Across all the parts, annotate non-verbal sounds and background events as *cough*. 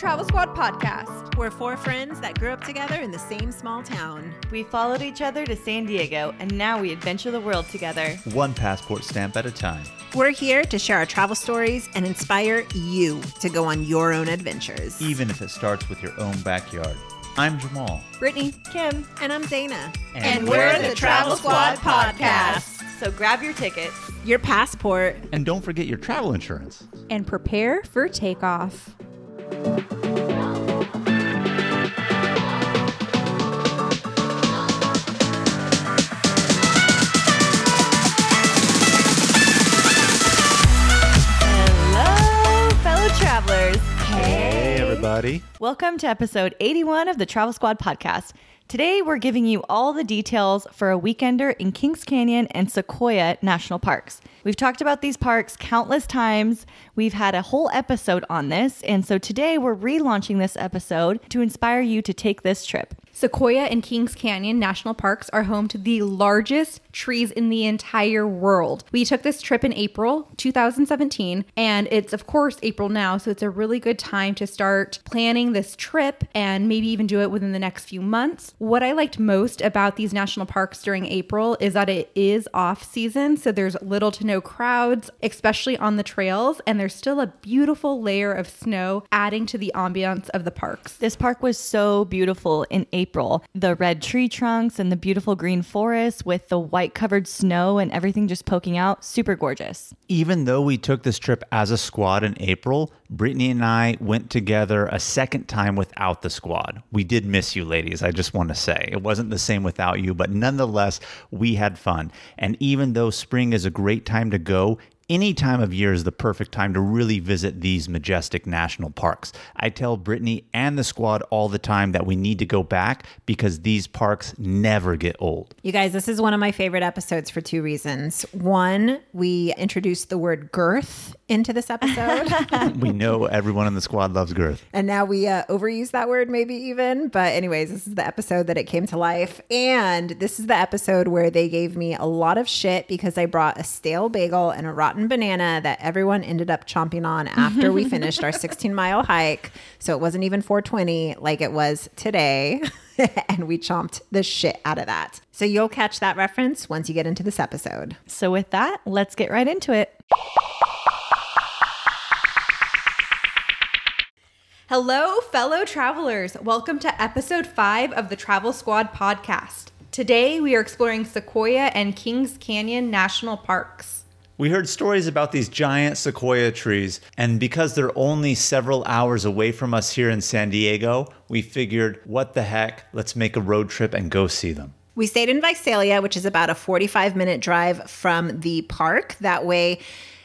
Travel Squad podcast. We're four friends that grew up together in the same small town. We followed each other to San Diego, and now we adventure the world together. One passport stamp at a time. We're here to share our travel stories and inspire you to go on your own adventures. Even if it starts with your own backyard. I'm Jamal. Brittany, Kim, And I'm Zaina. And we're the Travel Squad podcast. So grab your tickets. Your passport. And don't forget your travel insurance. And prepare for takeoff. Hello, fellow travelers. Hey, everybody. Welcome to episode 81 of the Travel Squad podcast. Today, we're giving you all the details for a weekender in Kings Canyon and Sequoia National Parks. We've talked about these parks countless times. We've had a whole episode on this. And so today, we're relaunching this episode to inspire you to take this trip. Sequoia and Kings Canyon National Parks are home to the largest trees in the entire world. We took this trip in April 2017, and it's, of course, April now, so it's a really good time to start planning this trip and maybe even do it within the next few months. What I liked most about these national parks during April is that it is off season, so there's little to no crowds, especially on the trails, and there's still a beautiful layer of snow adding to the ambiance of the parks. This park was so beautiful in April. The red tree trunks and the beautiful green forest with the white covered snow and everything just poking out. Super gorgeous. Even though we took this trip as a squad in April, Brittany and I went together a second time without the squad. We did miss you, ladies. I just want to say it wasn't the same without you, but nonetheless, we had fun. And even though spring is a great time to go, any time of year is the perfect time to really visit these majestic national parks. I tell Brittany and the squad all the time that we need to go back because these parks never get old. You guys, this is one of my favorite episodes for two reasons. One, we introduced the word girth into this episode. *laughs* *laughs* we know everyone in the squad loves girth. And now we uh, overuse that word, maybe even. But, anyways, this is the episode that it came to life. And this is the episode where they gave me a lot of shit because I brought a stale bagel and a rotten banana that everyone ended up chomping on after we *laughs* finished our 16 mile hike. So it wasn't even 420 like it was today. *laughs* and we chomped the shit out of that. So you'll catch that reference once you get into this episode. So, with that, let's get right into it. Hello, fellow travelers. Welcome to episode five of the Travel Squad podcast. Today, we are exploring Sequoia and Kings Canyon National Parks. We heard stories about these giant sequoia trees, and because they're only several hours away from us here in San Diego, we figured, what the heck, let's make a road trip and go see them. We stayed in Visalia, which is about a 45 minute drive from the park. That way,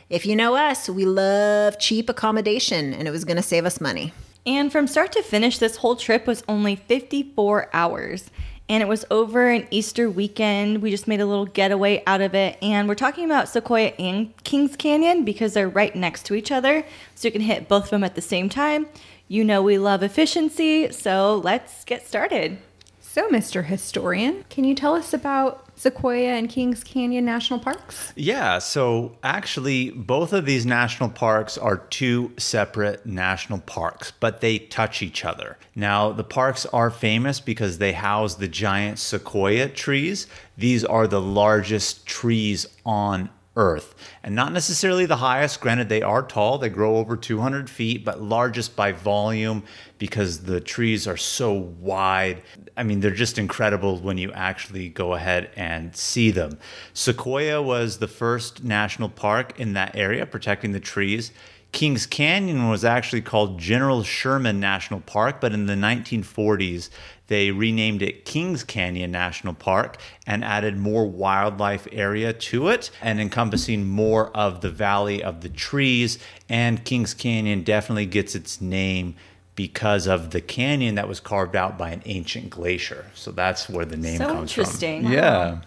if you know us, we love cheap accommodation and it was going to save us money. And from start to finish, this whole trip was only 54 hours. And it was over an Easter weekend. We just made a little getaway out of it. And we're talking about Sequoia and Kings Canyon because they're right next to each other. So you can hit both of them at the same time. You know, we love efficiency. So let's get started. So, Mr. Historian, can you tell us about Sequoia and Kings Canyon National Parks? Yeah, so actually, both of these national parks are two separate national parks, but they touch each other. Now, the parks are famous because they house the giant sequoia trees. These are the largest trees on Earth, and not necessarily the highest. Granted, they are tall, they grow over 200 feet, but largest by volume because the trees are so wide. I mean, they're just incredible when you actually go ahead and see them. Sequoia was the first national park in that area, protecting the trees. Kings Canyon was actually called General Sherman National Park, but in the 1940s, they renamed it Kings Canyon National Park and added more wildlife area to it and encompassing more of the valley of the trees. And Kings Canyon definitely gets its name because of the canyon that was carved out by an ancient glacier. So that's where the name comes from. So comes interesting. from. Yeah.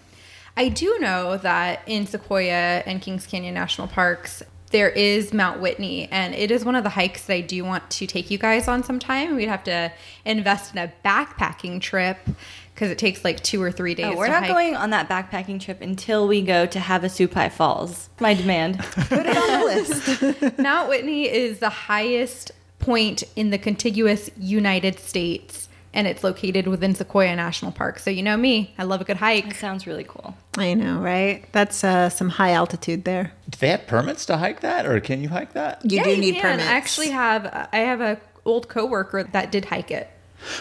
I do know that in Sequoia and Kings Canyon National Parks, there is Mount Whitney, and it is one of the hikes that I do want to take you guys on sometime. We'd have to invest in a backpacking trip because it takes like two or three days. Oh, we're to not hike. going on that backpacking trip until we go to Havasupai Falls. My demand. Put it on the list. *laughs* Mount Whitney is the highest point in the contiguous United States, and it's located within Sequoia National Park. So you know me, I love a good hike. That hike. sounds really cool. I know, right? That's uh, some high altitude there. Do they have permits to hike that, or can you hike that? You Yeah, do you need can. permits. I actually have. I have a old coworker that did hike it.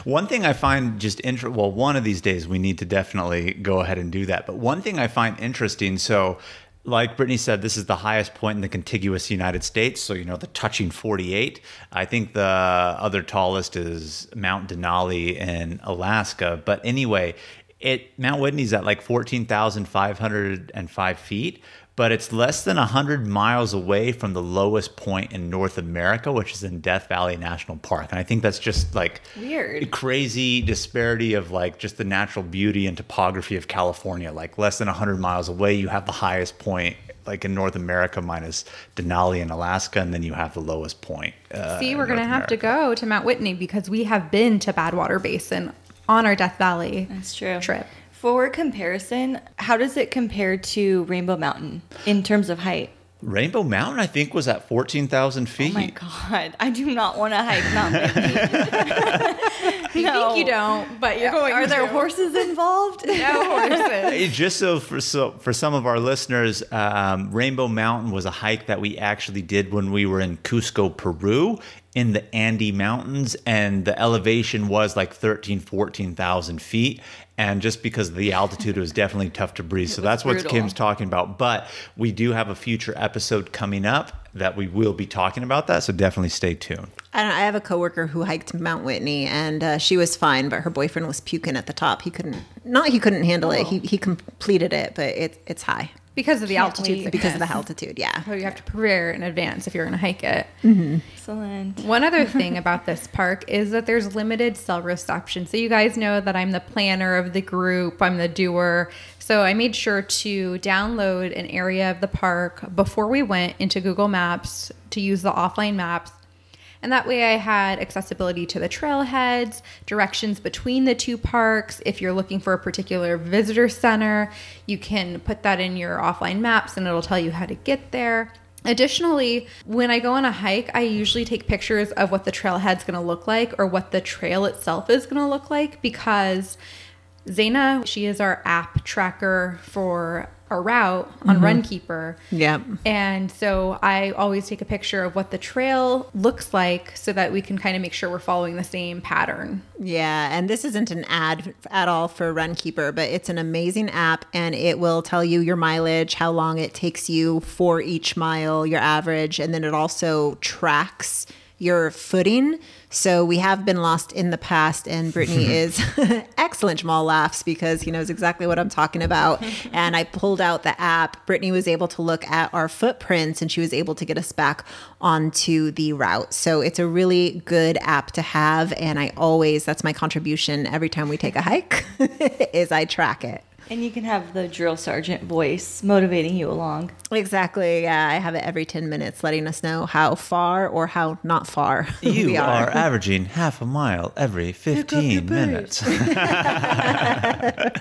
One thing I find just inter- well, one of these days we need to definitely go ahead and do that. But one thing I find interesting, so like Brittany said, this is the highest point in the contiguous United States. So you know the touching 48. I think the other tallest is Mount Denali in Alaska. But anyway, it Mount Whitney's at like 14,505 feet. But it's less than 100 miles away from the lowest point in North America, which is in Death Valley National Park. And I think that's just like Weird. crazy disparity of like just the natural beauty and topography of California. Like less than 100 miles away, you have the highest point, like in North America, minus Denali in Alaska, and then you have the lowest point. Uh, See, we're going to have to go to Mount Whitney because we have been to Badwater Basin on our Death Valley That's true. trip. For comparison, how does it compare to Rainbow Mountain in terms of height? Rainbow Mountain, I think, was at 14,000 feet. Oh my god, I do not want to hike Mount Whitney. *laughs* *laughs* You No. think you don't, but you're going Are there to. horses involved? *laughs* No horses. Hey, Just so for so for some of our listeners, um, Rainbow Mountain was a hike that we actually did when we were in Cusco, Peru, in the Andes Mountains, and the elevation was like 13, 14,000 feet. And just because of the altitude, it was definitely tough to breathe. So that's what. Kim's talking about. But we do have a future episode coming up that we will be talking about that. So definitely stay tuned. I, I have a coworker who hiked Mount Whitney, and uh, she was fine, but her boyfriend was puking at the top. He couldn't, not he couldn't handle it. He he completed it, but it, it's high Because of the Can't altitude. wait. because of the altitude. Yeah. So you have to prepare in advance if you're going to hike it. Mm-hmm. Excellent. One other *laughs* thing about this park is that there's limited cell reception. So you guys know that I'm the planner of the group, I'm the doer. So I made sure to download an area of the park before we went into Google Maps to use the offline maps. And that way I had accessibility to the trailheads, directions between the two parks. If you're looking for a particular visitor center, you can put that in your offline maps and it'll tell you how to get there. Additionally, when I go on a hike, I usually take pictures of what the trailhead's to look like or what the trail itself is to look like because Zaina, she is our app tracker for our route on mm-hmm. Runkeeper. Yep. And so I always take a picture of what the trail looks like so that we can kind of make sure we're following the same pattern. Yeah, and this isn't an ad at all for Runkeeper, but it's an amazing app and it will tell you your mileage, how long it takes you for each mile, your average, and then it also tracks your footing. So we have been lost in the past, and Brittany *laughs* is *laughs* excellent. Jamal laughs because he knows exactly what I'm talking about. and I pulled out the app. Brittany was able to look at our footprints, and she was able to get us back onto the route. So it's a really good app to have, and I always that's my contribution every time we take a hike *laughs* is I track it. And you can have the drill sergeant voice motivating you along. Exactly. Yeah, I have it every 10 minutes letting us know how far or how not far *laughs* You we are are. averaging half a mile every 15 minutes. *laughs*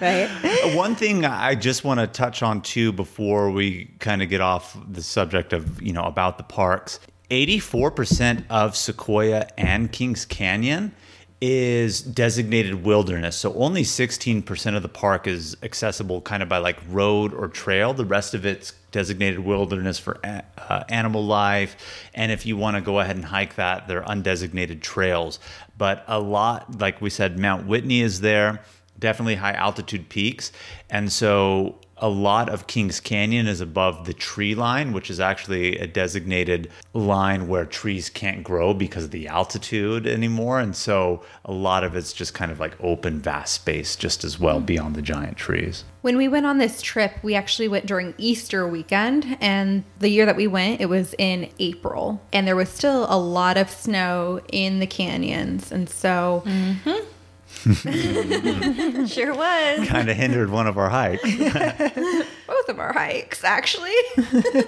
right? One thing I just want to touch on too before we kind of get off the subject of, you know, about the parks. 84% of Sequoia and Kings Canyon is designated wilderness. So only 16% of the park is accessible kind of by like road or trail. The rest of it's designated wilderness for a- uh, animal life. And if you want to go ahead and hike that, they're undesignated trails. But a lot, like we said, Mount Whitney is there definitely high altitude peaks. And so a lot of Kings Canyon is above the tree line, which is actually a designated line where trees can't grow because of the altitude anymore. And so a lot of it's just kind of like open, vast space just as well hmm. beyond the giant trees. When we went on this trip, we actually went during Easter weekend. And the year that we went, it was in April. And there was still a lot of snow in the canyons. And so mm-hmm. *laughs* Sure was. Kind of hindered one of our hikes. *laughs* both of our hikes, actually. *laughs*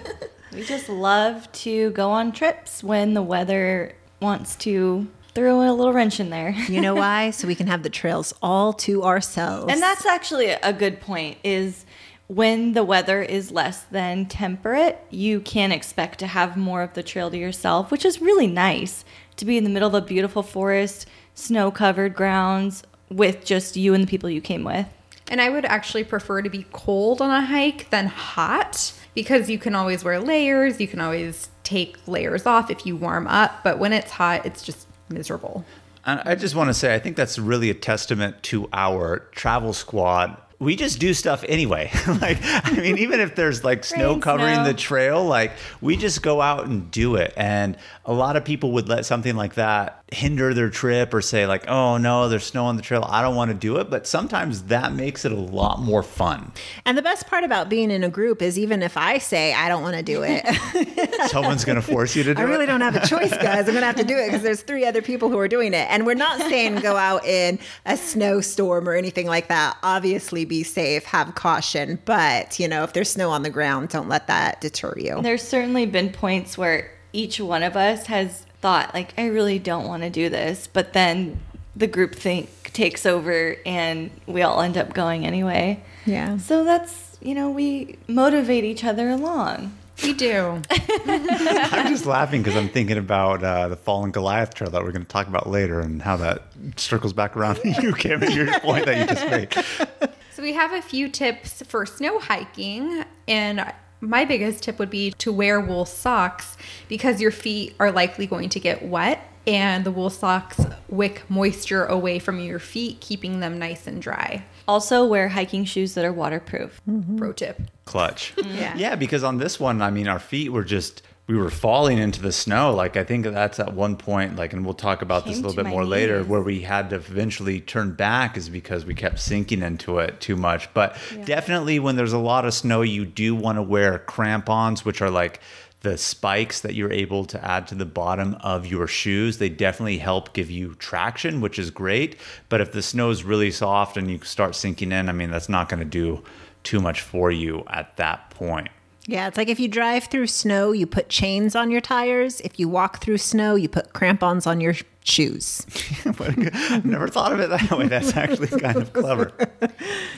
We just love to go on trips when the weather wants to throw a little wrench in there. You know why? So we can have the trails all to ourselves. And that's actually a good point is when the weather is less than temperate, you can expect to have more of the trail to yourself, which is really nice to be in the middle of a beautiful forest, snow covered grounds with just you and the people you came with. And I would actually prefer to be cold on a hike than hot because you can always wear layers. You can always take layers off if you warm up. But when it's hot, it's just miserable. And I just want to say, I think that's really a testament to our travel squad. We just do stuff anyway. *laughs* like, I mean, *laughs* even if there's like snow Rain, covering snow. the trail, like we just go out and do it. And a lot of people would let something like that hinder their trip or say like, "Oh no, there's snow on the trail. I don't want to do it." But sometimes that makes it a lot more fun. And the best part about being in a group is even if I say I don't want to do it, *laughs* Someone's going to force you to do I really it. don't have a choice, guys. I'm going to have to do it because there's three other people who are doing it. And we're not saying go out in a snowstorm or anything like that. Obviously, be safe, have caution. But, you know, if there's snow on the ground, don't let that deter you. There's certainly been points where each one of us has thought, like, I really don't want to do this. But then the group think takes over and we all end up going anyway. Yeah. So that's, you know, we motivate each other along. We do. *laughs* I'm just laughing because I'm thinking about uh, the Fallen Goliath trail that we're going to talk about later and how that circles back around to you, Kim, and your point that you just made. So we have a few tips for snow hiking and my biggest tip would be to wear wool socks because your feet are likely going to get wet and the wool socks wick moisture away from your feet keeping them nice and dry. Also, wear hiking shoes that are waterproof. Pro tip. Clutch. Yeah. Yeah, because on this one, I mean, our feet were just. We were falling into the snow. Like I think that's at one point, like, and we'll talk about this a little bit more later, where we had to eventually turn back is because we kept sinking into it too much. But definitely, when there's a lot of snow, you do want to wear crampons, which are like the spikes that you're able to add to the bottom of your shoes. They definitely help give you traction, which is great. But if the snow is really soft and you start sinking in, I mean, that's not going to do too much for you at that point. Yeah, it's like if you drive through snow, you put chains on your tires. If you walk through snow, you put crampons on your shoes. *laughs* I've never thought of it that way. That's actually kind of clever.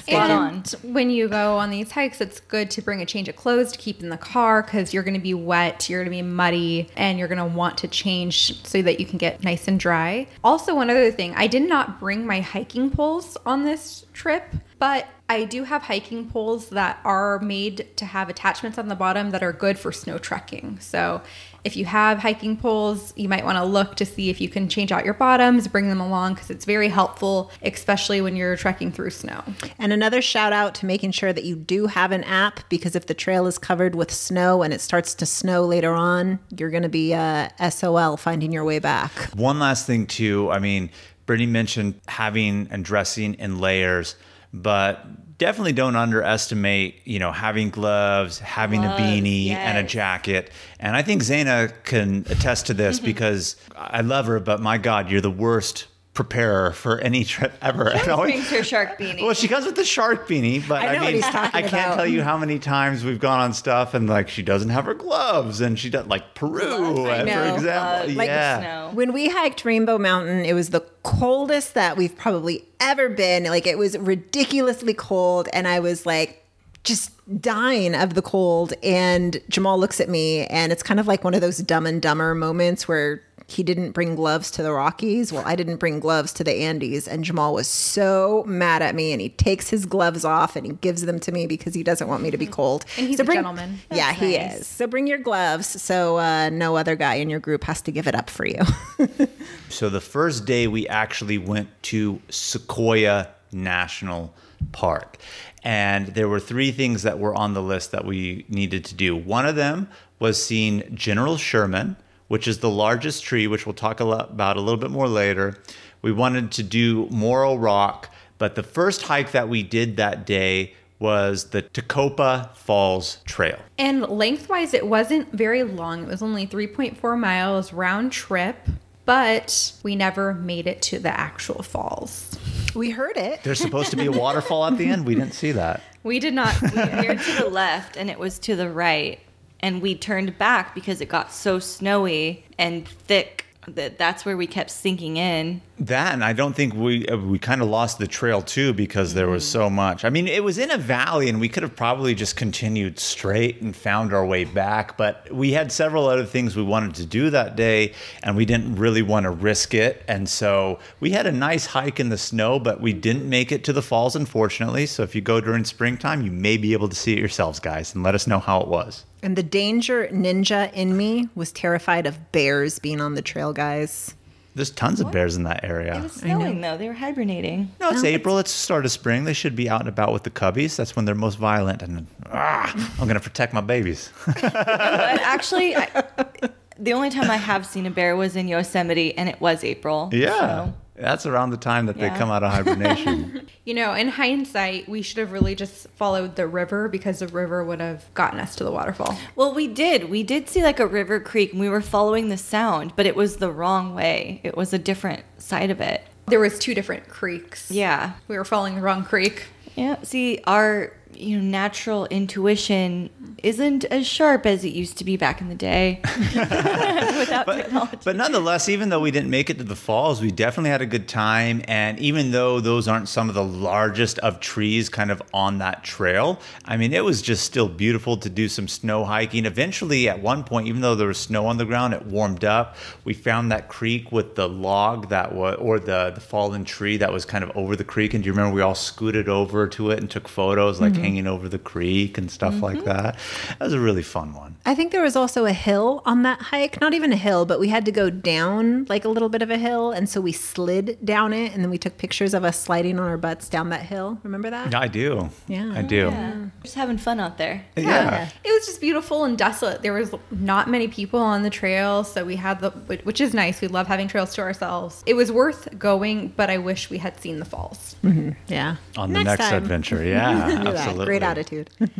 Spot and when you go on these hikes, it's good to bring a change of clothes to keep in the car because you're going to be wet, you're going to be muddy, and you're going to want to change so that you can get nice and dry. Also, one other thing, I did not bring my hiking poles on this trip, but I do have hiking poles that are made to have attachments on the bottom that are good for snow trekking. So if you have hiking poles, you might want to look to see if you can change out your bottoms, bring them along because it's very helpful, especially when you're trekking through snow. And another shout out to making sure that you do have an app because if the trail is covered with snow and it starts to snow later on, you're going to be uh, SOL finding your way back. One last thing, too. I mean, Brittany mentioned having and dressing in layers, but definitely don't underestimate, you know, having gloves, having Gloves, a beanie and a jacket. And I think Zaina can attest to this mm-hmm. because I love her, but my God, you're the worst preparer for any trip ever. *laughs* And always- Brings her shark beanie. Well, she comes with the shark beanie, but I I, mean, I can't about. tell you how many times we've gone on stuff and like she doesn't have her gloves and she does like Peru, I know. for example. Uh, like yeah. snow. When we hiked Rainbow Mountain, it was the coldest that we've probably ever been. Like it was ridiculously cold, and I was like just dying of the cold. And Jamal looks at me, and it's kind of like one of those dumb and dumber moments where he didn't bring gloves to the Rockies. Well, I didn't bring gloves to the Andes, and Jamal was so mad at me. And he takes his gloves off and he gives them to me because he doesn't want me to be cold. And he's So a gentleman. Yeah, he nice. is. So bring your gloves so uh, no other guy in your group has to give it up for you. *laughs* So the first day we actually went to Sequoia National Park. And there were three things that were on the list that we needed to do. One of them was seeing General Sherman, which is the largest tree, which we'll talk about a little bit more later. We wanted to do Moro Rock, but the first hike that we did that day was the Tokopah Falls Trail. And lengthwise, it wasn't very long. It was only 3.4 miles round trip, but we never made it to the actual falls. we heard it. There's supposed to be a waterfall at the end. We didn't see that. We did not. we veered to the left and it was to the right and we turned back because it got so snowy and thick that that's where we kept sinking in That and I don't think we uh, we kind of lost the trail too because there was so much. I mean, it was in a valley and we could have probably just continued straight and found our way back, but we had several other things we wanted to do that day and we didn't really want to risk it. And so we had a nice hike in the snow, but we didn't make it to the falls unfortunately. So if you go during springtime, you may be able to see it yourselves, guys, and let us know how it was. And the danger ninja in me was terrified of bears being on the trail, guys. There's tons of bears in that area. It was snowing though; they were hibernating. No, it's April. It's the start of spring. They should be out and about with the cubbies. That's when they're most violent. And ah, I'm going to protect my babies. *laughs* But actually, I, the only time I have seen a bear was in Yosemite, and it was April. yeah. so- That's around the time that they come out of hibernation. *laughs* You know, in hindsight, we should have really just followed the river because the river would have gotten us to the waterfall. Well, we did. We did see like a river creek, and we were following the sound, but it was the wrong way. It was a different side of it. There was two different creeks. Yeah. We were following the wrong creek. Yeah. See, our you know natural intuition isn't as sharp as it used to be back in the day *laughs* without technology. But nonetheless, even though we didn't make it to the falls, we definitely had a good time. And even though those aren't some of the largest of trees kind of on that trail, I mean, it was just still beautiful to do some snow hiking. Eventually, at one point, even though there was snow on the ground, it warmed up. We found that creek with the log that was, or the, the fallen tree that was kind of over the creek. And do you remember we all scooted over to it and took photos, like Mm-hmm. hanging over the creek and stuff like mm-hmm. that? That was a really fun one. I think there was also a hill on that hike. Not even a hill, but we had to go down like a little bit of a hill. And so we slid down it and then we took pictures of us sliding on our butts down that hill. Remember that? Yeah, I do. Yeah. I do. Yeah. Just having fun out there. Yeah. It was just beautiful and desolate. There was not many people on the trail, so we had the which is nice. We love having trails to ourselves. It was worth going, but I wish we had seen the falls. Mm-hmm. Yeah. On the next time. adventure. *laughs* Yeah, Look at that. Absolutely. Great attitude. *laughs*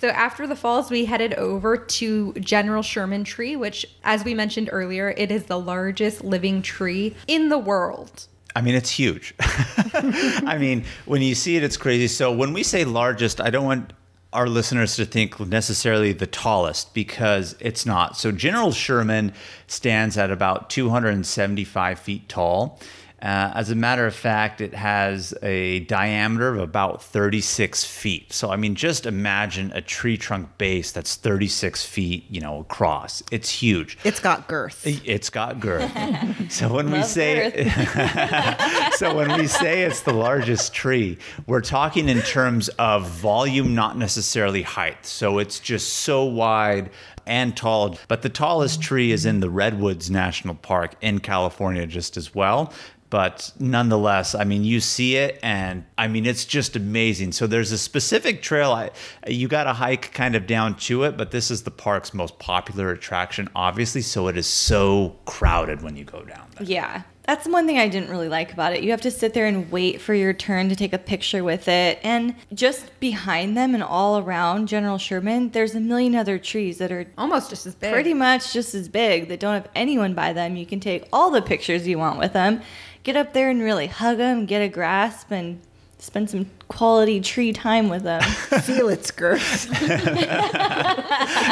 So after the falls, we headed over to General Sherman Tree, which, as we mentioned earlier, it is the largest living tree in the world. I mean, it's huge. *laughs* I mean, when you see it, it's crazy. So when we say largest, I don't want our listeners to think necessarily the tallest because it's not. So General Sherman stands at about 275 feet tall. Uh, as a matter of fact, it has a diameter of about 36 feet. So, I mean, just imagine a tree trunk base that's 36 feet, you know, across. It's huge. It's got girth. It's got girth. *laughs* so when we say *laughs* so when we say it's the largest tree, we're talking in terms of volume, not necessarily height. So it's just so wide and tall. But the tallest tree is in the Redwoods National Park in California, just as well. But nonetheless, I mean, you see it, and I mean, it's just amazing. So there's a specific trail. I, you got to hike kind of down to it, but this is the park's most popular attraction, obviously. So it is so crowded when you go down there. Yeah. That's one thing I didn't really like about it. You have to sit there and wait for your turn to take a picture with it. And just behind them and all around General Sherman, there's a million other trees that are Almost just as big. pretty much just as big that don't have anyone by them. You can take all the pictures you want with them, get up there and really hug them, get a grasp, and spend some quality tree time with them. *laughs* Feel its *laughs* girth.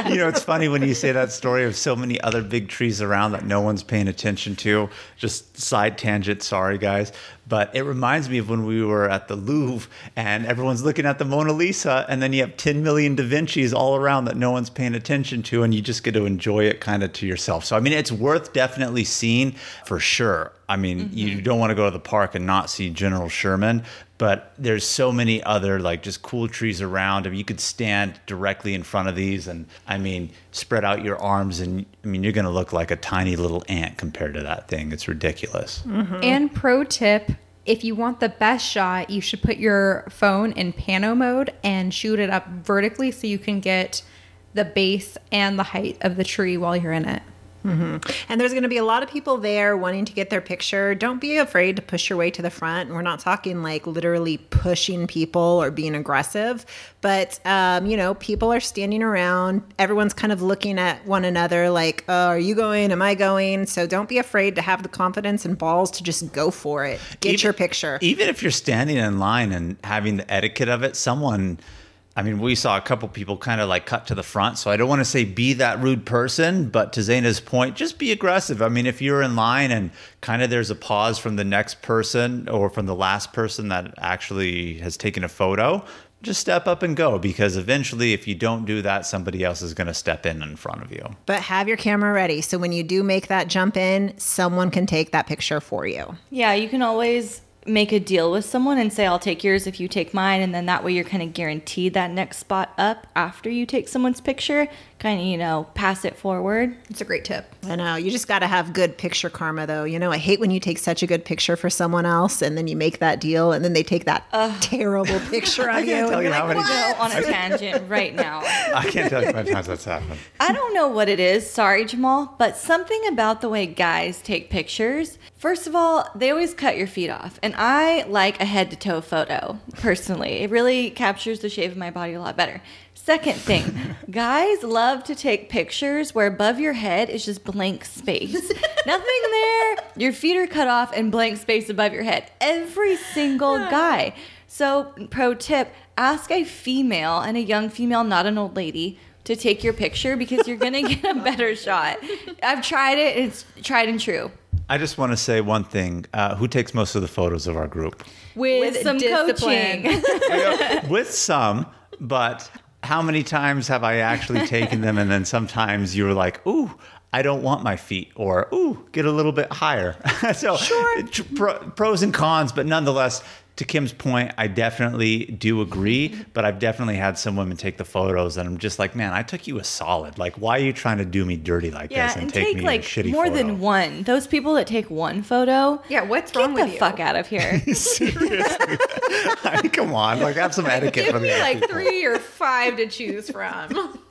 you know, it's funny when you say that story of so many other big trees around that no one's paying attention to. Just side tangent, sorry guys. But it reminds me of when we were at the Louvre and everyone's looking at the Mona Lisa, and then you have 10 million Da Vinci's all around that no one's paying attention to, and you just get to enjoy it kind of to yourself. So, I mean, it's worth definitely seeing for sure. I mean, you mm-hmm. don't want to go to the park and not see General Sherman, but there's so many other like just cool trees around. I mean, you could stand directly in front of these, and I mean, spread out your arms, and I mean, you're going to look like a tiny little ant compared to that thing. It's ridiculous. Mm-hmm. And pro tip if you want the best shot, you should put your phone in pano mode and shoot it up vertically so you can get the base and the height of the tree while you're in it. And there's going to be a lot of people there wanting to get their picture. Don't be afraid to push your way to the front. We're not talking like literally pushing people or being aggressive, but um, you know, people are standing around. Everyone's kind of looking at one another like, uh, "Are you going? Am I going?" So don't be afraid to have the confidence and balls to just go for it. Get Even- your picture. Even if you're standing in line and having the etiquette of it, someone I mean, we saw a couple people kind of like cut to the front. So I don't want to say be that rude person, but to Zaina's point, just be aggressive. I mean, if you're in line and kind of there's a pause from the next person or from the last person that actually has taken a photo, just step up and go because eventually, if you don't do that, somebody else is going to step in in front of you. But have your camera ready. So when you do make that jump in, someone can take that picture for you. Yeah, you can always make a deal with someone and say, I'll take yours if you take mine. And then that way you're kind of guaranteed that next spot up after you take someone's picture. Kind of, you know, pass it forward. It's a great tip. I know. You just got to have good picture karma, though. You know, I hate when you take such a good picture for someone else and then you make that deal and then they take that terrible picture *laughs* of you. can't tell you how like, many- Go on a tangent right now. *laughs* I can't tell you how many times that's happened. I don't know what it is. Sorry, Jamal, but something about the way guys take pictures. First of all, they always cut your feet off, and I like a head to toe photo personally. It really captures the shape of my body a lot better. Second thing, *laughs* guys love to take pictures where above your head is just blank space. *laughs* Nothing there. Your feet are cut off and blank space above your head. Every single *sighs* guy. So, pro tip ask a female and a young female, not an old lady, to take your picture because you're gonna get a better *laughs* shot. I've tried it, it's tried and true. I just want to say one thing. Uh, who takes most of the photos of our group? With, With some discipline. coaching. with some, but how many times have I actually *laughs* taken them and then sometimes you're like, ooh, I don't want my feet, or ooh, get a little bit higher. *laughs* so pro- pros and cons, but nonetheless, to Kim's point, I definitely do agree, but I've definitely had some women take the photos and I'm just like, man, I took you a solid. Like, why are you trying to do me dirty like Yeah, this and, and take, take me like a shitty more photo? than one. Those people that take one photo. Yeah, what's wrong with you? Get the fuck out of here. *laughs* Seriously. *laughs* I mean, come on, like have some etiquette for Give me like people. three or five to choose from. *laughs*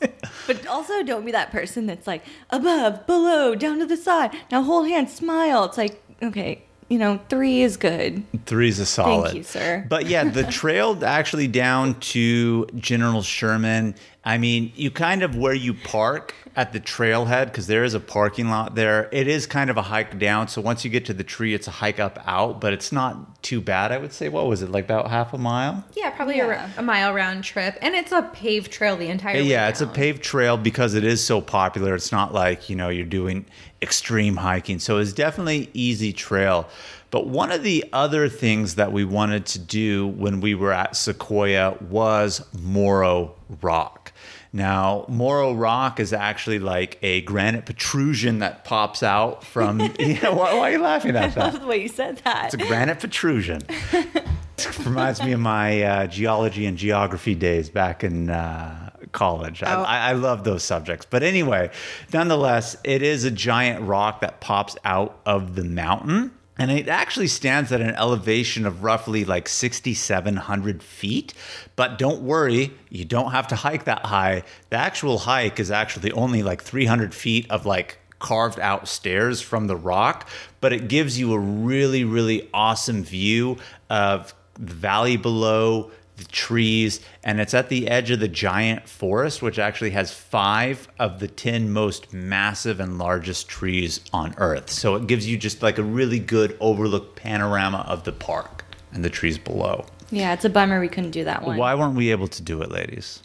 But also, don't be that person that's like above, below, down to the side. Now hold hands, smile. It's like, okay, you know, three is good. Three's a solid. Thank you, sir. But yeah, the *laughs* trail actually down to General Sherman. I mean, you kind of where you park at the trailhead because there is a parking lot there. It is kind of a hike down. So once you get to the tree, it's a hike up out, but it's not too bad. I would say. What was it like? About half a mile. yeah, probably Yeah. A, a mile round trip, and it's a paved trail the entire. way Yeah, it's a paved trail because it is so popular. It's not like, you know, you're doing extreme hiking. So it's definitely easy trail. But one of the other things that we wanted to do when we were at Sequoia was Moro Rock. Now, Moro Rock is actually like a granite protrusion that pops out from. *laughs* *laughs* yeah, why, why are you laughing at I love the way you said that. It's a granite protrusion. *laughs* it Reminds me of my uh, geology and geography days back in uh, college. I, I, I love those subjects. But anyway, nonetheless, it is a giant rock that pops out of the mountain. And it actually stands at an elevation of roughly like 6,700 feet. But don't worry, you don't have to hike that high. The actual hike is actually only like 300 feet of like carved out stairs from the rock, but it gives you a really, really awesome view of the valley below, the trees, and it's at the edge of the giant forest, which actually has five of the 10 most massive and largest trees on Earth. So it gives you just like a really good overlook panorama of the park and the trees below. Yeah, it's a bummer we couldn't do that one. Why weren't we able to do it, ladies?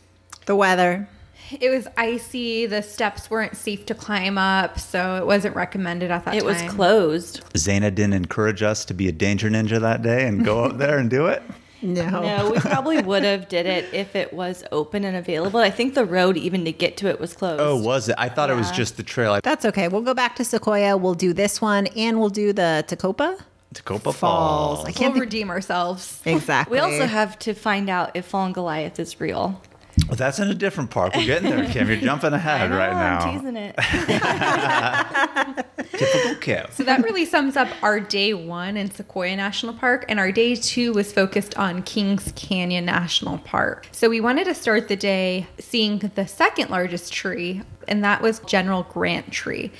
The weather. It was icy. The steps weren't safe to climb up, so it wasn't recommended at that It time. was closed. Zaina didn't encourage us to be a danger ninja that day and go up there and do it. No. *laughs* No, we probably would have did it if it was open and available. I think the road even to get to it was closed. Oh, was it? I thought it was just the trail. That's okay. We'll go back to Sequoia. We'll do this one and we'll do the Tokopah Tacoma Falls. Falls. I We'll can't think. redeem ourselves. Exactly. We also have to find out if Fallen Goliath is real. Well, that's in a different park. We're getting there, Kim. You're jumping *laughs* I ahead know, right now. I'm teasing it. *laughs* Typical Kim. So that really sums up our day one in Sequoia National Park, and our day two was focused on Kings Canyon National Park. So we wanted to start the day seeing the second largest tree, and that was General Grant Tree.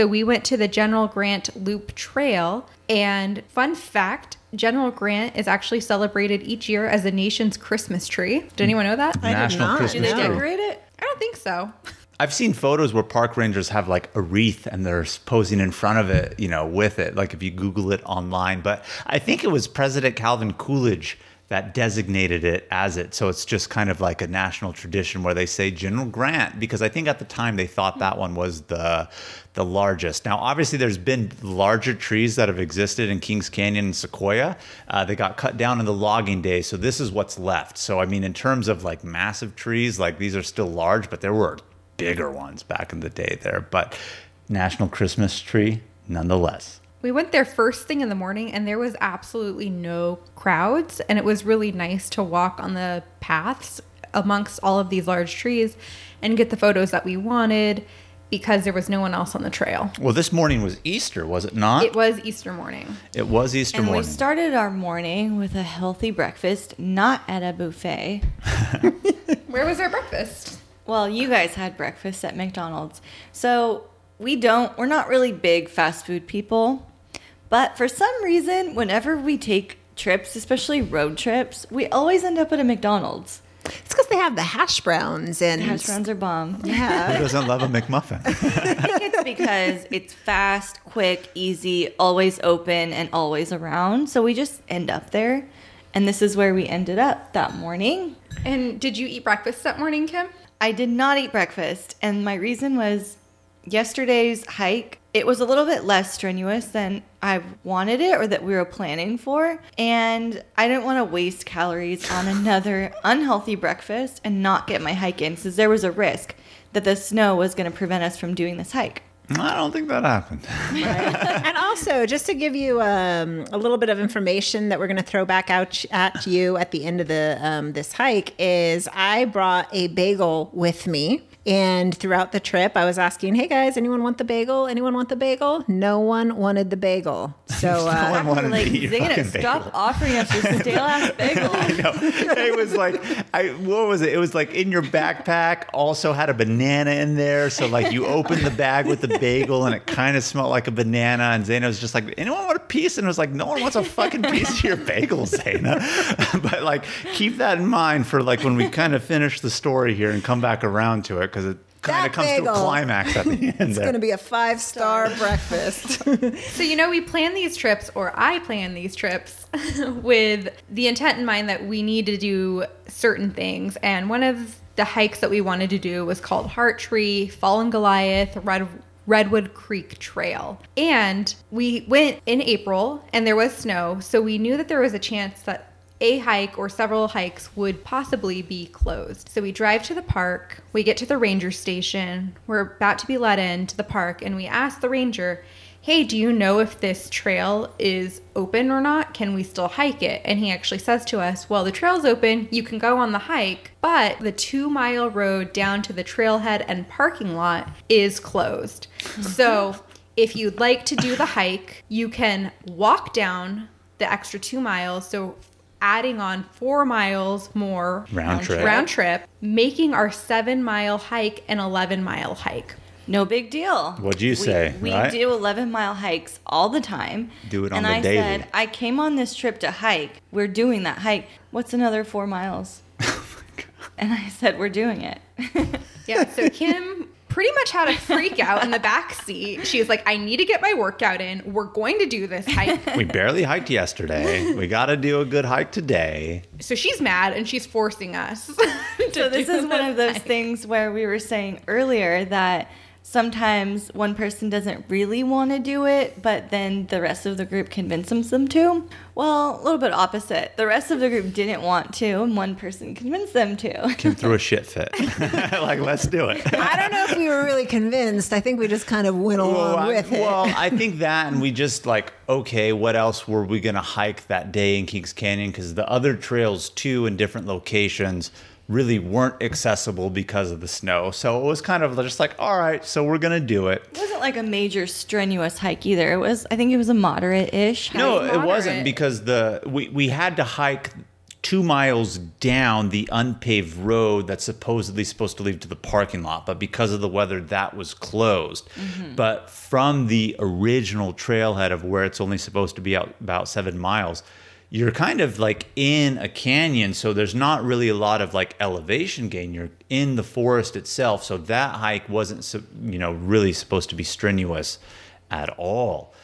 So we went to the General Grant Loop Trail, and fun fact General Grant is actually celebrated each year as the nation's Christmas tree. Did anyone know that? I did National not. Do Christmas they No. tree. decorate it? I don't think so. I've seen photos where park rangers have like a wreath and they're posing in front of it, you know, with it. Like if you Google it online. But I think it was President Calvin Coolidge that designated it as it. So it's just kind of like a national tradition where they say General Grant because I think at the time they thought that one was the the largest. Now, obviously, there's been larger trees that have existed in Kings Canyon and Sequoia. Uh, they got cut down in the logging days, so this is what's left. So I mean, in terms of like massive trees, like these are still large, but there were bigger ones back in the day there. But national Christmas tree, nonetheless. We went there first thing in the morning and there was absolutely no crowds. And it was really nice to walk on the paths amongst all of these large trees and get the photos that we wanted because there was no one else on the trail. Well, this morning was Easter, was it not? It was Easter morning. It was Easter And morning. we started our morning with a healthy breakfast, not at a buffet. *laughs* Where was our breakfast? Well, you guys had breakfast at McDonald's. So we don't, we're not really big fast food people. But for some reason, whenever we take trips, especially road trips, we always end up at a McDonald's. It's because they have the hash browns and Hash browns are bomb. Yeah, *laughs* Who doesn't love a McMuffin? *laughs* I think it's because it's fast, quick, easy, always open, and always around. So we just end up there. And this is where we ended up that morning. And did you eat breakfast that morning, Kim? I did not eat breakfast, and my reason was yesterday's hike. It was a little bit less strenuous than I wanted it or that we were planning for, and I didn't want to waste calories on another unhealthy breakfast and not get my hike in since there was a risk that the snow was going to prevent us from doing this hike. I don't think that happened. *laughs* and also, just to give you um, a little bit of information that we're going to throw back out at you at the end of the um, this hike is I brought a bagel with me. And throughout the trip, I was asking, "Hey guys, anyone want the bagel? Anyone want the bagel?" No one wanted the bagel. So *laughs* uh, No one wanted like, to eat your Zaina, stop bagel. offering us this stale ass bagel. No, it was like I what was it? It was like in your backpack also had a banana in there. So like you opened the bag with the bagel and it kind of smelled like a banana. And Zaina was just like, anyone want a piece? And it was like, no one wants a fucking piece of your bagel, Zaina. *laughs* but like keep that in mind for like when we kind of finish the story here and come back around to it because it kind That of comes to a bagel. climax at the *laughs* end. it's going to be a five star breakfast. *laughs* *laughs* So, you know, we plan these trips, or I plan these trips, with the intent in mind that we need to do certain things. And one of the hikes that we wanted to do was called Heart Tree, Fallen Goliath, Red. Redwood Creek Trail. And we went in April and there was snow, so we knew that there was a chance that a hike or several hikes would possibly be closed. So we drive to the park, we get to the ranger station, we're about to be let into the park, and we ask the ranger, Hey, do you know if this trail is open or not? Can we still hike it? And he actually says to us, Well, the trail's open, you can go on the hike, but the two mile road down to the trailhead and parking lot is closed. *laughs* So if you'd like to do the hike, you can walk down the extra two miles. So adding on four miles more Round trip. round trip, making our seven mile hike an 11 mile hike. No big deal. What'd you We- say, We, right? do 11 mile hikes all the time. Do it on and the I daily. said, I came on this trip to hike. We're doing that hike. What's another four miles? *laughs* Oh and I said, We're doing it. Yeah, so *laughs* Kim pretty much had a *laughs* freak out in the back seat. She was like, I need to get my workout in. We're going to do this hike. *laughs* we barely hiked yesterday. We got to do a good hike today. So she's mad and she's forcing us. *laughs* to So this do is one of those hike. things where we were saying earlier that sometimes one person doesn't really want to do it, but then the rest of the group convinces them to. Well, a little bit opposite. The rest of the group didn't want to, and one person convinced them to. Kim threw a *laughs* shit fit. *laughs* like, let's do it. I don't know if we were really convinced. I think we just kind of went along I, with it. well, I *laughs* think that, and we just like, okay, what else were we gonna hike that day in Kings Canyon? Because the other trails too, in different locations, really weren't accessible because of the snow. So it was kind of just like, all right, so we're gonna do it. It wasn't like a major strenuous hike either. It was, I think it was a moderate-ish. No, it wasn't because the we, we had to hike two miles down the unpaved road that's supposedly supposed to lead to the parking lot, but because of the weather, that was closed. Mm-hmm. But from the original trailhead of where it's only supposed to be out about seven miles, you're kind of like in a canyon, so there's not really a lot of like elevation gain. You're in the forest itself, so that hike wasn't, you know, really supposed to be strenuous at all.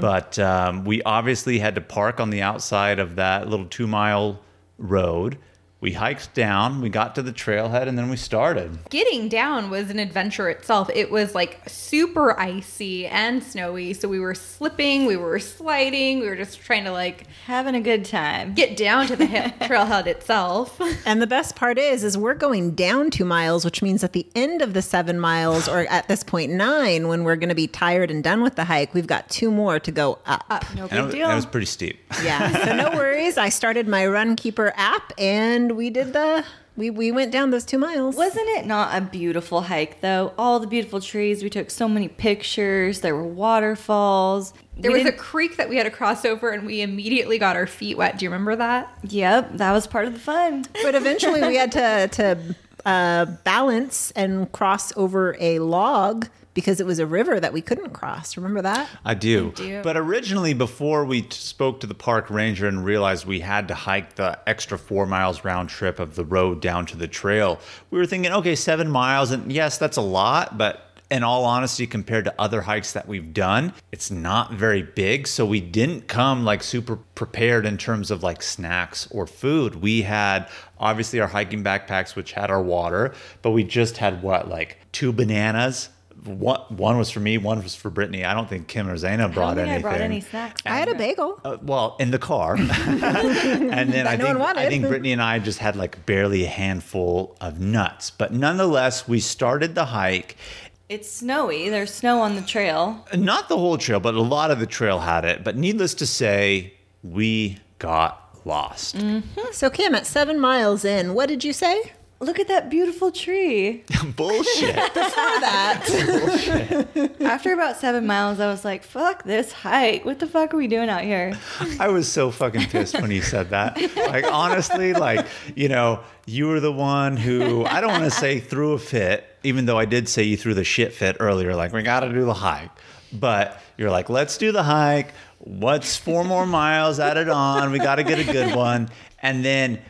But um, we obviously had to park on the outside of that little two mile road. We hiked down, we got to the trailhead, and then we started. Getting down was an adventure itself. It was like super icy and snowy. So we were slipping, we were sliding, we were just trying to like Having a good time. get down to the *laughs* trailhead itself. And the best part is, is we're going down two miles, which means at the end of the seven miles, or at this point nine, when we're going to be tired and done with the hike, we've got two more to go up. No And big it, deal. it was pretty steep. Yeah, so no worries. I started my Runkeeper app, and we did the we we went down those two miles. Wasn't it not a beautiful hike though? All the beautiful trees. We took so many pictures. There were waterfalls. There We was a creek that we had to cross over and we immediately got our feet wet. Do you remember that? Yep, that was part of the fun. *laughs* but eventually we had to to uh, balance and cross over a log because it was a river that we couldn't cross. Remember that? I do. do. But originally, before we spoke to the park ranger and realized we had to hike the extra four miles round trip of the road down to the trail, we were thinking, okay, seven miles. And yes, that's a lot, but in all honesty, compared to other hikes that we've done, it's not very big. So we didn't come like super prepared in terms of like snacks or food. We had obviously our hiking backpacks, which had our water, but we just had what, like two bananas? One, one was for me, one was for Brittany. I don't think Kim or Zaina I brought don't think anything. I brought any snacks. I had a bagel. Uh, well, in the car. *laughs* and then I no one think, wanted. I think Brittany and I just had like barely a handful of nuts. But nonetheless, we started the hike. It's snowy. There's snow on the trail. Not the whole trail, but a lot of the trail had it. But needless to say, we got lost. So Kim, at seven miles in, what did you say? Look at that beautiful tree. *laughs* *laughs* Bullshit. After about seven miles, I was like, fuck this hike. What the fuck are we doing out here? I was so fucking pissed when you said that. Like honestly, like you know, you were the one who I don't want to say threw a fit, even though I did say you threw the shit fit earlier. Like we got to do the hike, but you're like, let's do the hike. What's four more miles? Add it on. We got to get a good one, and then.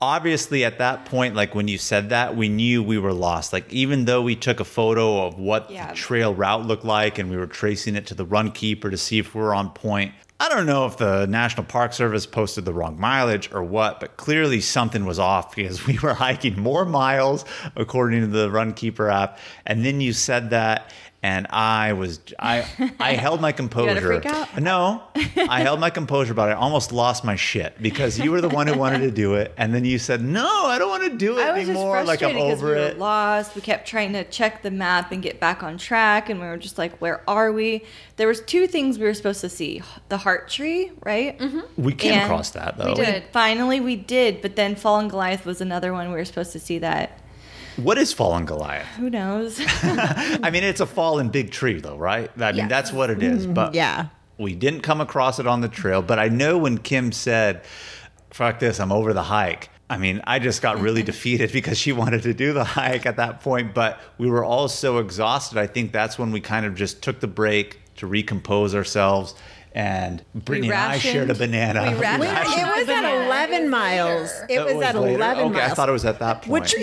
Obviously, at that point, like when you said that, we knew we were lost. Like, even though we took a photo of what Yeah. the trail route looked like and we were tracing it to the Runkeeper to see if we were on point. I don't know if the National Park Service posted the wrong mileage or what, but clearly something was off because *laughs* we were hiking more miles according to the Runkeeper app. And then you said that and I was I I *laughs* held my composure. freak out? No, I held my composure, but I almost lost my shit because you were the one who wanted to do it, and then you said, "No, I don't want to do it I was just anymore." Like I'm frustrated because we over were it. lost. We kept trying to check the map and get back on track, and we were just like, "Where are we?" There was two things we were supposed to see: the heart tree, right? Mm-hmm. We came And across that though. We did. Finally, we did. But then Fallen Goliath was another one we were supposed to see. That What is fallen Goliath? who knows? *laughs* I mean, it's a fallen big tree, though, right? I mean, Yes. that's what it is. But yeah. we didn't come across it on the trail. But I know when Kim said, "Fuck this, I'm over the hike." I mean, I just got really *laughs* defeated because she wanted to do the hike at that point. But we were all so exhausted. I think that's when we kind of just took the break to recompose ourselves. And Brittany and I shared a banana. *laughs* we rationed- Wait, Rationed it was at 11 miles. It It was, at later? 11 Okay, miles. I thought it was at that point. Which,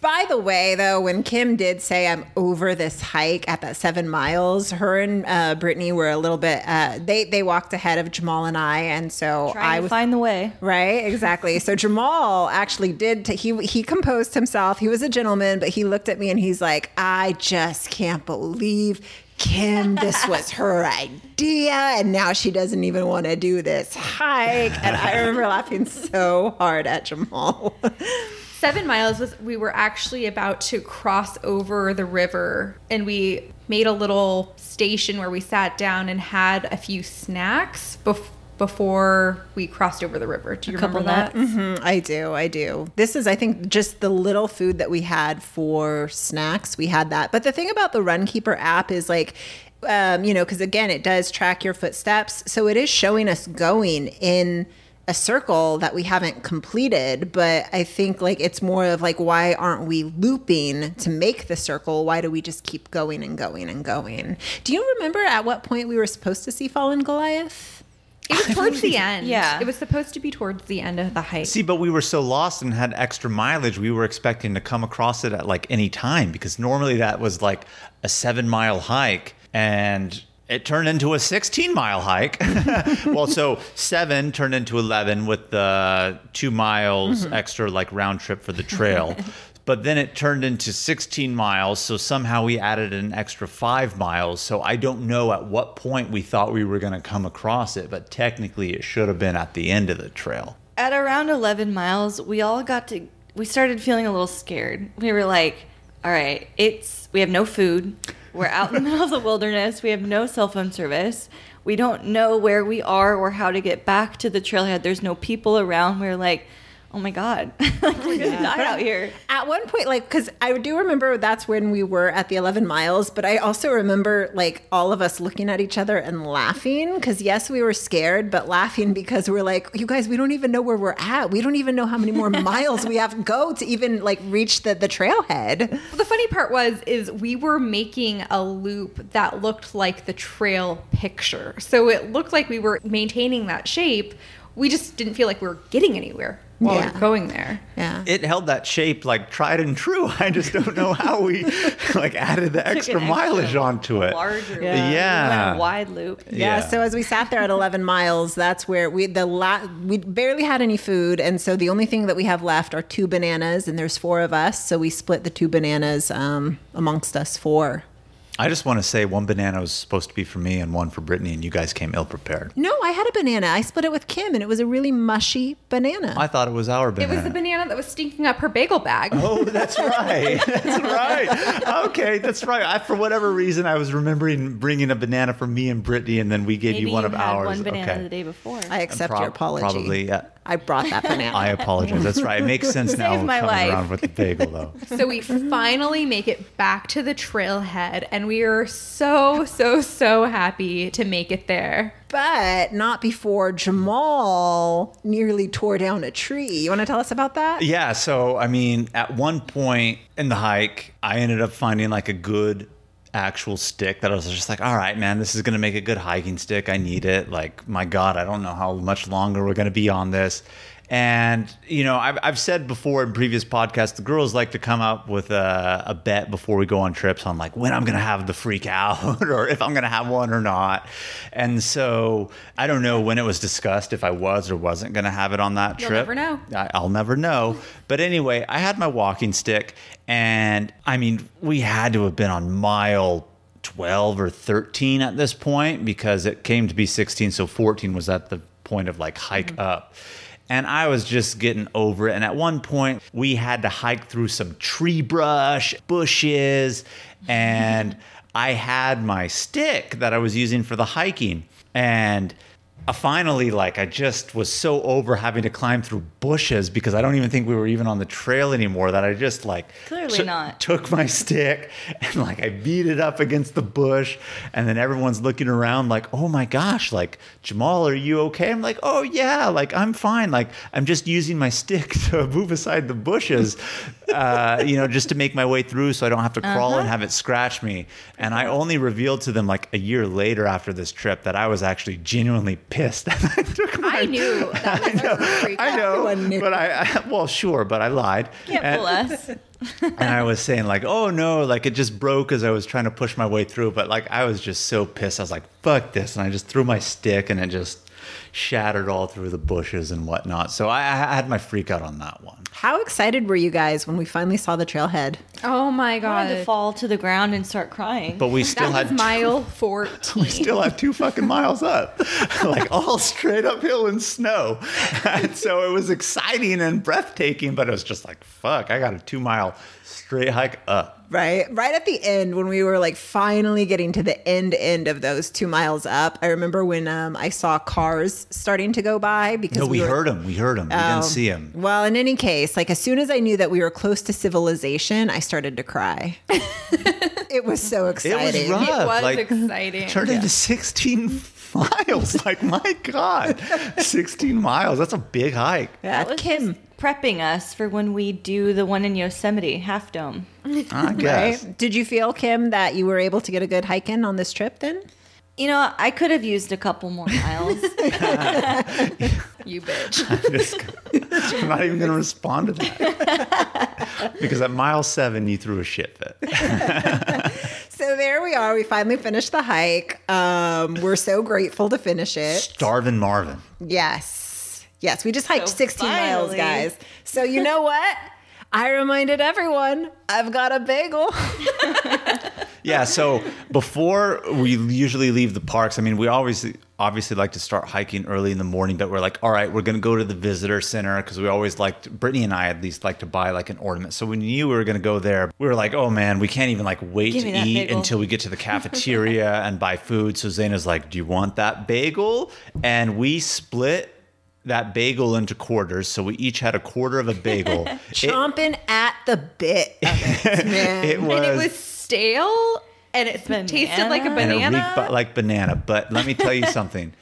by the way, though, when Kim did say I'm over this hike at that seven miles, her and uh, Brittany were a little bit. Uh, they they walked ahead of Jamal and I, and so I was Trying I to was find the way. Right, exactly. So Jamal actually did. T- he he composed himself. He was a gentleman, but he looked at me and he's like, "I just can't believe Kim. This *laughs* was her idea, and now she doesn't even want to do this hike." And I remember laughing so hard at Jamal. *laughs* Seven miles was we were actually about to cross over the river and we made a little station where we sat down and had a few snacks bef- before we crossed over the river. Do you couple remember that? nuts. Mm, I do, I do. This is, I think, just the little food that we had for snacks. We had that. But the thing about the Runkeeper app is like, um, you know, because again, it does track your footsteps. So it is showing us going in a circle that we haven't completed. But I think like it's more of like, why aren't we looping to make the circle? Why do we just keep going and going and going? Do you remember at what point we were supposed to see Fallen Goliath? It was *laughs* towards the end. Yeah. It was supposed to be towards the end of the hike. See, but we were so lost and had extra mileage, we were expecting to come across it at like any time because normally that was like a seven mile hike and it turned into a 16 mile hike. *laughs* well, so seven turned into 11 with the two miles mm-hmm. extra, like round trip for the trail. *laughs* but then it turned into 16 miles. So somehow we added an extra five miles. So I don't know at what point we thought we were going to come across it, but technically it should have been at the end of the trail. At around 11 miles, we all got to, we started feeling a little scared. We were like, all right, it's, we have no food. We're out in the middle of the wilderness. We have no cell phone service. We don't know where we are or how to get back to the trailhead. There's no people around. We are like, oh my God, *laughs* like, we're going to die out here. At one point, like, because I do remember that's when we were at the 11 miles, but I also remember, like, all of us looking at each other and laughing. Because, yes, we were scared, but laughing because we're like, you guys, we don't even know where we're at. We don't even know how many more miles we have to go to even, like, reach the, the trailhead. The funny part was is we were making a loop that looked like the trail picture. So it looked like we were maintaining that shape. We just didn't feel like we were getting anywhere while we Yeah. were going there. Yeah. It held that shape like tried and true. *laughs* I just don't know how we *laughs* like added the Took an extra mileage onto it. Larger Yeah. Yeah. a wide loop. Yeah, Yeah. So as we sat there at 11 miles, that's where we the la- we barely had any food, and so the only thing that we have left are two bananas, and there's four of us, so we split the two bananas um, amongst us four. I just want to say one banana was supposed to be for me and one for Brittany, and you guys came ill prepared. No, I had a banana. I split it with Kim, and it was a really mushy banana. I thought it was our banana. It banana. was the banana that was stinking up her bagel bag. Oh, that's right. *laughs* That's right. Okay, that's right. I, for whatever reason, I was remembering bringing a banana for me and Brittany, and then we gave Maybe you one you of had ours. one banana okay. the day before. I accept Prob- your apology. Probably, yeah. I brought that banana. I apologize. That's right. It makes *laughs* sense now Saved my coming life. around with the bagel, though. So we finally make it back to the trailhead, and we are so, so, so happy to make it there. but not before Jamal nearly tore down a tree. You want to tell us about that? Yeah. So, I mean, at one point in the hike, I ended up finding like a good actual stick that I was just like, all right, man, this is going to make a good hiking stick. I need it. Like, my God, I don't know how much longer we're going to be on this. And, you know, I've, I've said before in previous podcasts, the girls like to come up with a, a bet before we go on trips on like when I'm going to have the freak out *laughs* or if I'm going to have one or not. And so I don't know when it was discussed if I was or wasn't going to have it on that You'll trip. never know. I, I'll never know. But anyway, I had my walking stick, and I mean, we had to have been on mile 12 or 13 at this point because it came to be 16. So 14 was at the point of like hike mm-hmm. up. And I was just getting over it. And at one point, we had to hike through some tree brush, bushes, and *laughs* I had my stick that I was using for the hiking. And I finally like I just was so over having to climb through bushes because I don't even think we were even on the trail anymore that I just like Clearly took- not. took my stick and like I beat it up against the bush. And then everyone's looking around like oh my gosh like Jamal are you okay? I'm like oh yeah like I'm fine. Like I'm just using my stick *laughs* to move aside the bushes uh, you know just to make my way through so I don't have to crawl and have it scratch me. And I only revealed to them like a year later after this trip that I was actually genuinely pissed *laughs* that I took my I knew *laughs* that was a freak I know, but I, I well, sure, but I lied. Can't and, fool us. *laughs* and I was saying like, oh no, like it just broke as I was trying to push my way through. But like I was just so pissed. I was like, fuck this, and I just threw my stick, and it just shattered all through the bushes and whatnot. So I, I had my freak out on that one. How excited were you guys when we finally saw the trailhead? Oh my god! I wanted to fall to the ground and start crying. But we still That had was mile *laughs* 14. we still had two fucking miles up, *laughs* like all straight uphill in snow. *laughs* And so it was exciting and breathtaking, but it was just like, fuck, I got a two mile straight hike up. Right, right at the end when we were like finally getting to the end end of those two miles up. I remember when um, I saw cars starting to go by because No, we, were, heard him. We heard him. We Um, didn't see him. Well, in any case, like as soon as I knew that we were close to civilization, I started to cry. *laughs* it was so exciting. It was rough. It was like, exciting. Turned into 16 *laughs* miles. Like, my God. *laughs* 16 miles. That's a big hike. Yeah, That was Kim, just prepping us for when we do the one in Yosemite, Half Dome. *laughs* I guess. right? Did you feel Kim that you were able to get a good hike in on this trip? Then You know, I could have used a couple more miles. *laughs* you bitch. *laughs* I'm, just- I'm not even going to respond to that. because at mile seven, you threw a shit fit. So there we are. We finally finished the hike. Um, we're so grateful to finish it. Starvin' Marvin. Yes. Yes. We just hiked So 16 miles, guys. So, you know what? *laughs* I reminded everyone I've got a bagel. *laughs* Yeah, so before we usually leave the parks, I mean, we always obviously like to start hiking early in the morning, but we're like, all right, we're going to go to the visitor center because we always liked, Brittany and I at least like to buy like an ornament. So when we knew we were going to go there, we were like, oh man, we can't even like wait Give to eat bagel. until we get to the cafeteria *laughs* and buy food. So Zaina's like, do you want that bagel? And we split that bagel into quarters. So we each had a quarter of a bagel. *laughs* It- Chomping at the bit of it, *laughs* man. it was, and it was stale and it tasted like a Banana. and banana. it reeked like banana. But let me tell you something.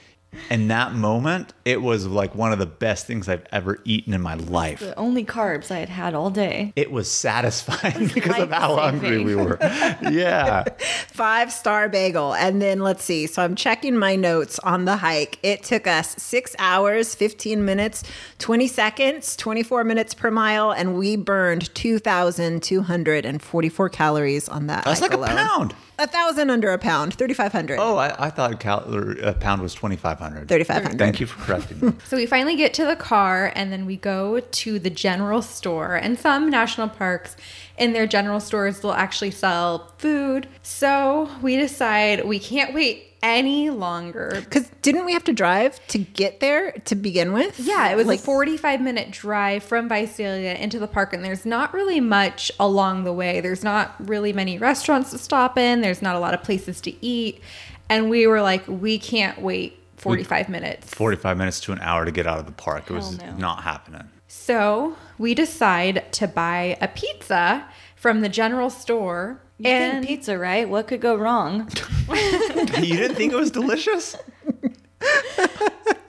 In that moment, it was like one of the best things I've ever eaten in my life. The only carbs I had had all day. It was satisfying *laughs* because of how hungry we were. Yeah. *laughs* Five star bagel. And then let's see. So I'm checking my notes on the hike. It took us six hours, 15 minutes, 20 seconds, 24 minutes per mile, and we burned 2,244 calories on that. That's like a alone. pound. A thousand under a pound, 3,500. Oh, I, I thought cal- a pound was 2,500. 3,500. Thank you for correcting me. *laughs* So we finally get to the car and then we go to the general store. And some national parks in their general stores will actually sell food. So we decide we can't wait any longer. Because didn't we have to drive to get there to begin with? Yeah, it was like a 45 minute drive from Visalia into the park, and there's not really much along the way. There's not really many restaurants to stop in, there's not a lot of places to eat. And we were like, we can't wait 45 minutes. 45 minutes to an hour to get out of the park. It was no. not happening. So we decide to buy a pizza from the general store. You and think pizza, right? What could go wrong? *laughs* you didn't think it was delicious?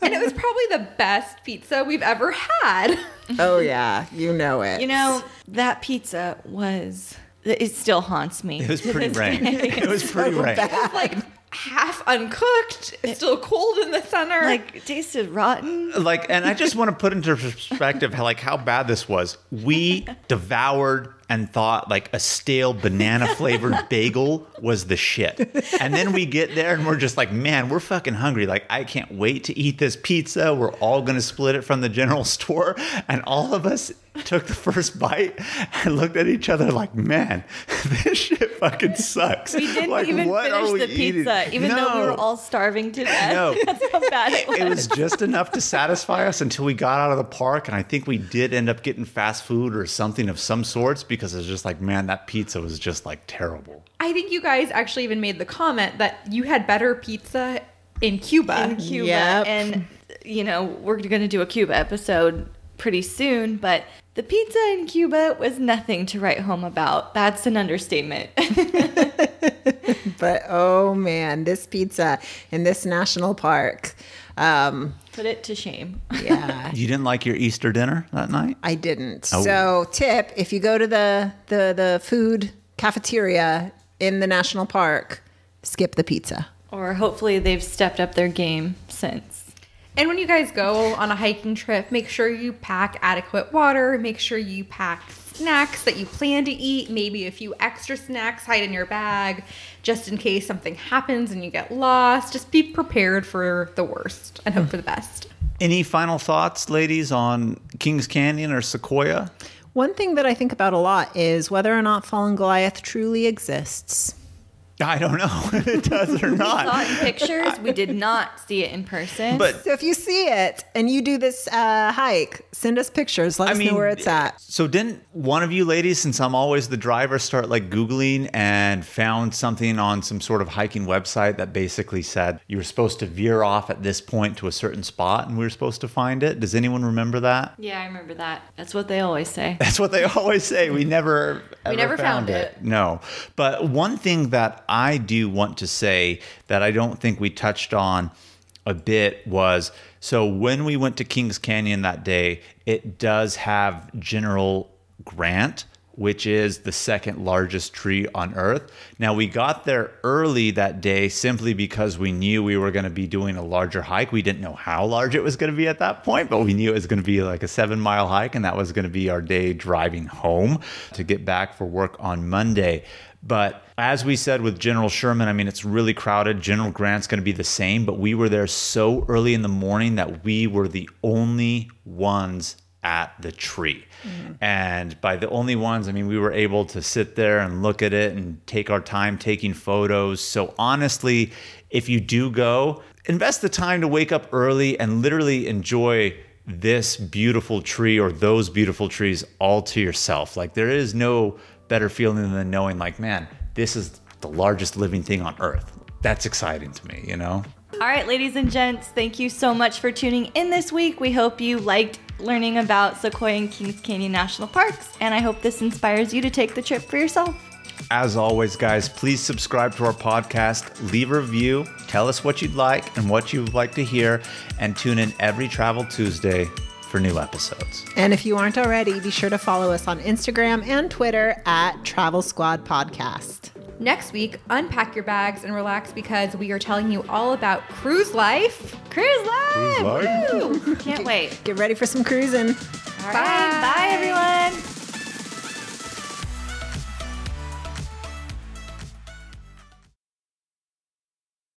and it was probably the best pizza we've ever had. *laughs* Oh, yeah. You know it. You know, that pizza was. It still haunts me. It was pretty rank. It was pretty rank. like half uncooked, it's still cold in the center. Like, it tasted rotten. like and i just want to put into perspective how like how bad this was we *laughs* devoured and thought like a stale banana flavored *laughs* bagel was the shit. And then we get there and we're just like man we're fucking hungry. Like i can't wait to eat this pizza. We're all gonna split it from the general store. And all of us took the first bite and looked at each other like man *laughs* this shit fucking sucks We didn't Like, even what finish we the pizza, eating? even though we were all starving to death. No. *laughs* That's how bad it was. it was just enough to satisfy us until we got out of the park and i think we did end up getting fast food or something of some sorts because it's just like man that pizza was just like terrible I think you guys actually even made the comment that you had better pizza in Cuba. in Cuba. Yep. And, you know, we're going to do a Cuba episode pretty soon, but the pizza in Cuba was nothing to write home about. That's an understatement. *laughs* But oh, man, this pizza in this national park. Um, Put it to shame. yeah. you didn't like your easter dinner that night I didn't. Oh. So, tip: if you go to the the the food cafeteria in the national park, skip the pizza. Or hopefully they've stepped up their game since. And when you guys go on a hiking trip, make sure you pack adequate water, make sure you pack snacks that you plan to eat, maybe a few extra snacks hide in your bag just in case something happens and you get lost. Just be prepared for the worst and hope hmm. for the best. any final thoughts ladies on kings canyon or sequoia One thing that I think about a lot is whether or not Fallen Goliath truly exists. I don't know *laughs* if it does or Saw not it in pictures. We did *laughs* not see it in person. but So if you see it and you do this uh, hike, send us pictures. Let us know where it's at. So didn't one of you ladies, since I'm always the driver, start like Googling and found something on some sort of hiking website that basically said you were supposed to veer off at this point to a certain spot and we were supposed to find it? Does anyone remember that? yeah, I remember that. That's what they always say. *laughs* That's what they always say. We never ever never found it. No. But one thing that I do want to say that I don't think we touched on a bit was so when we went to Kings Canyon that day, it does have General Grant which is the second largest tree on earth. Now, we got there early that day simply because we knew we were going to be doing a larger hike. We didn't know how large it was going to be at that point, but we knew it was going to be like a seven mile hike, and that was going to be our day driving home to get back for work on Monday. But as we said with General Sherman, I mean, it's really crowded. General Grant's going to be the same, but we were there so early in the morning that we were the only ones at the tree. Mm-hmm. And by the only ones, I mean, we were able to sit there and look at it and take our time taking photos. So honestly, if you do go, invest the time to wake up early and literally enjoy this beautiful tree or those beautiful trees all to yourself. Like there is no better feeling than knowing like, man, this is the largest living thing on earth. That's exciting to me, you know? All right, ladies and gents, thank you so much for tuning in this week. We hope you liked learning about Sequoia and Kings Canyon National Parks, and I hope this inspires you to take the trip for yourself. As always, guys, please subscribe to our podcast, leave a review, tell us what you'd like and what you'd like to hear, and tune in every Travel Tuesday for new episodes. And if you aren't already, be sure to follow us on Instagram and Twitter at Travel Squad Podcast. Next week, unpack your bags and relax because we are telling you all about cruise life. Cruise life! Cruise life. Woo! Can't wait. Get ready for some cruising. All right, bye everyone.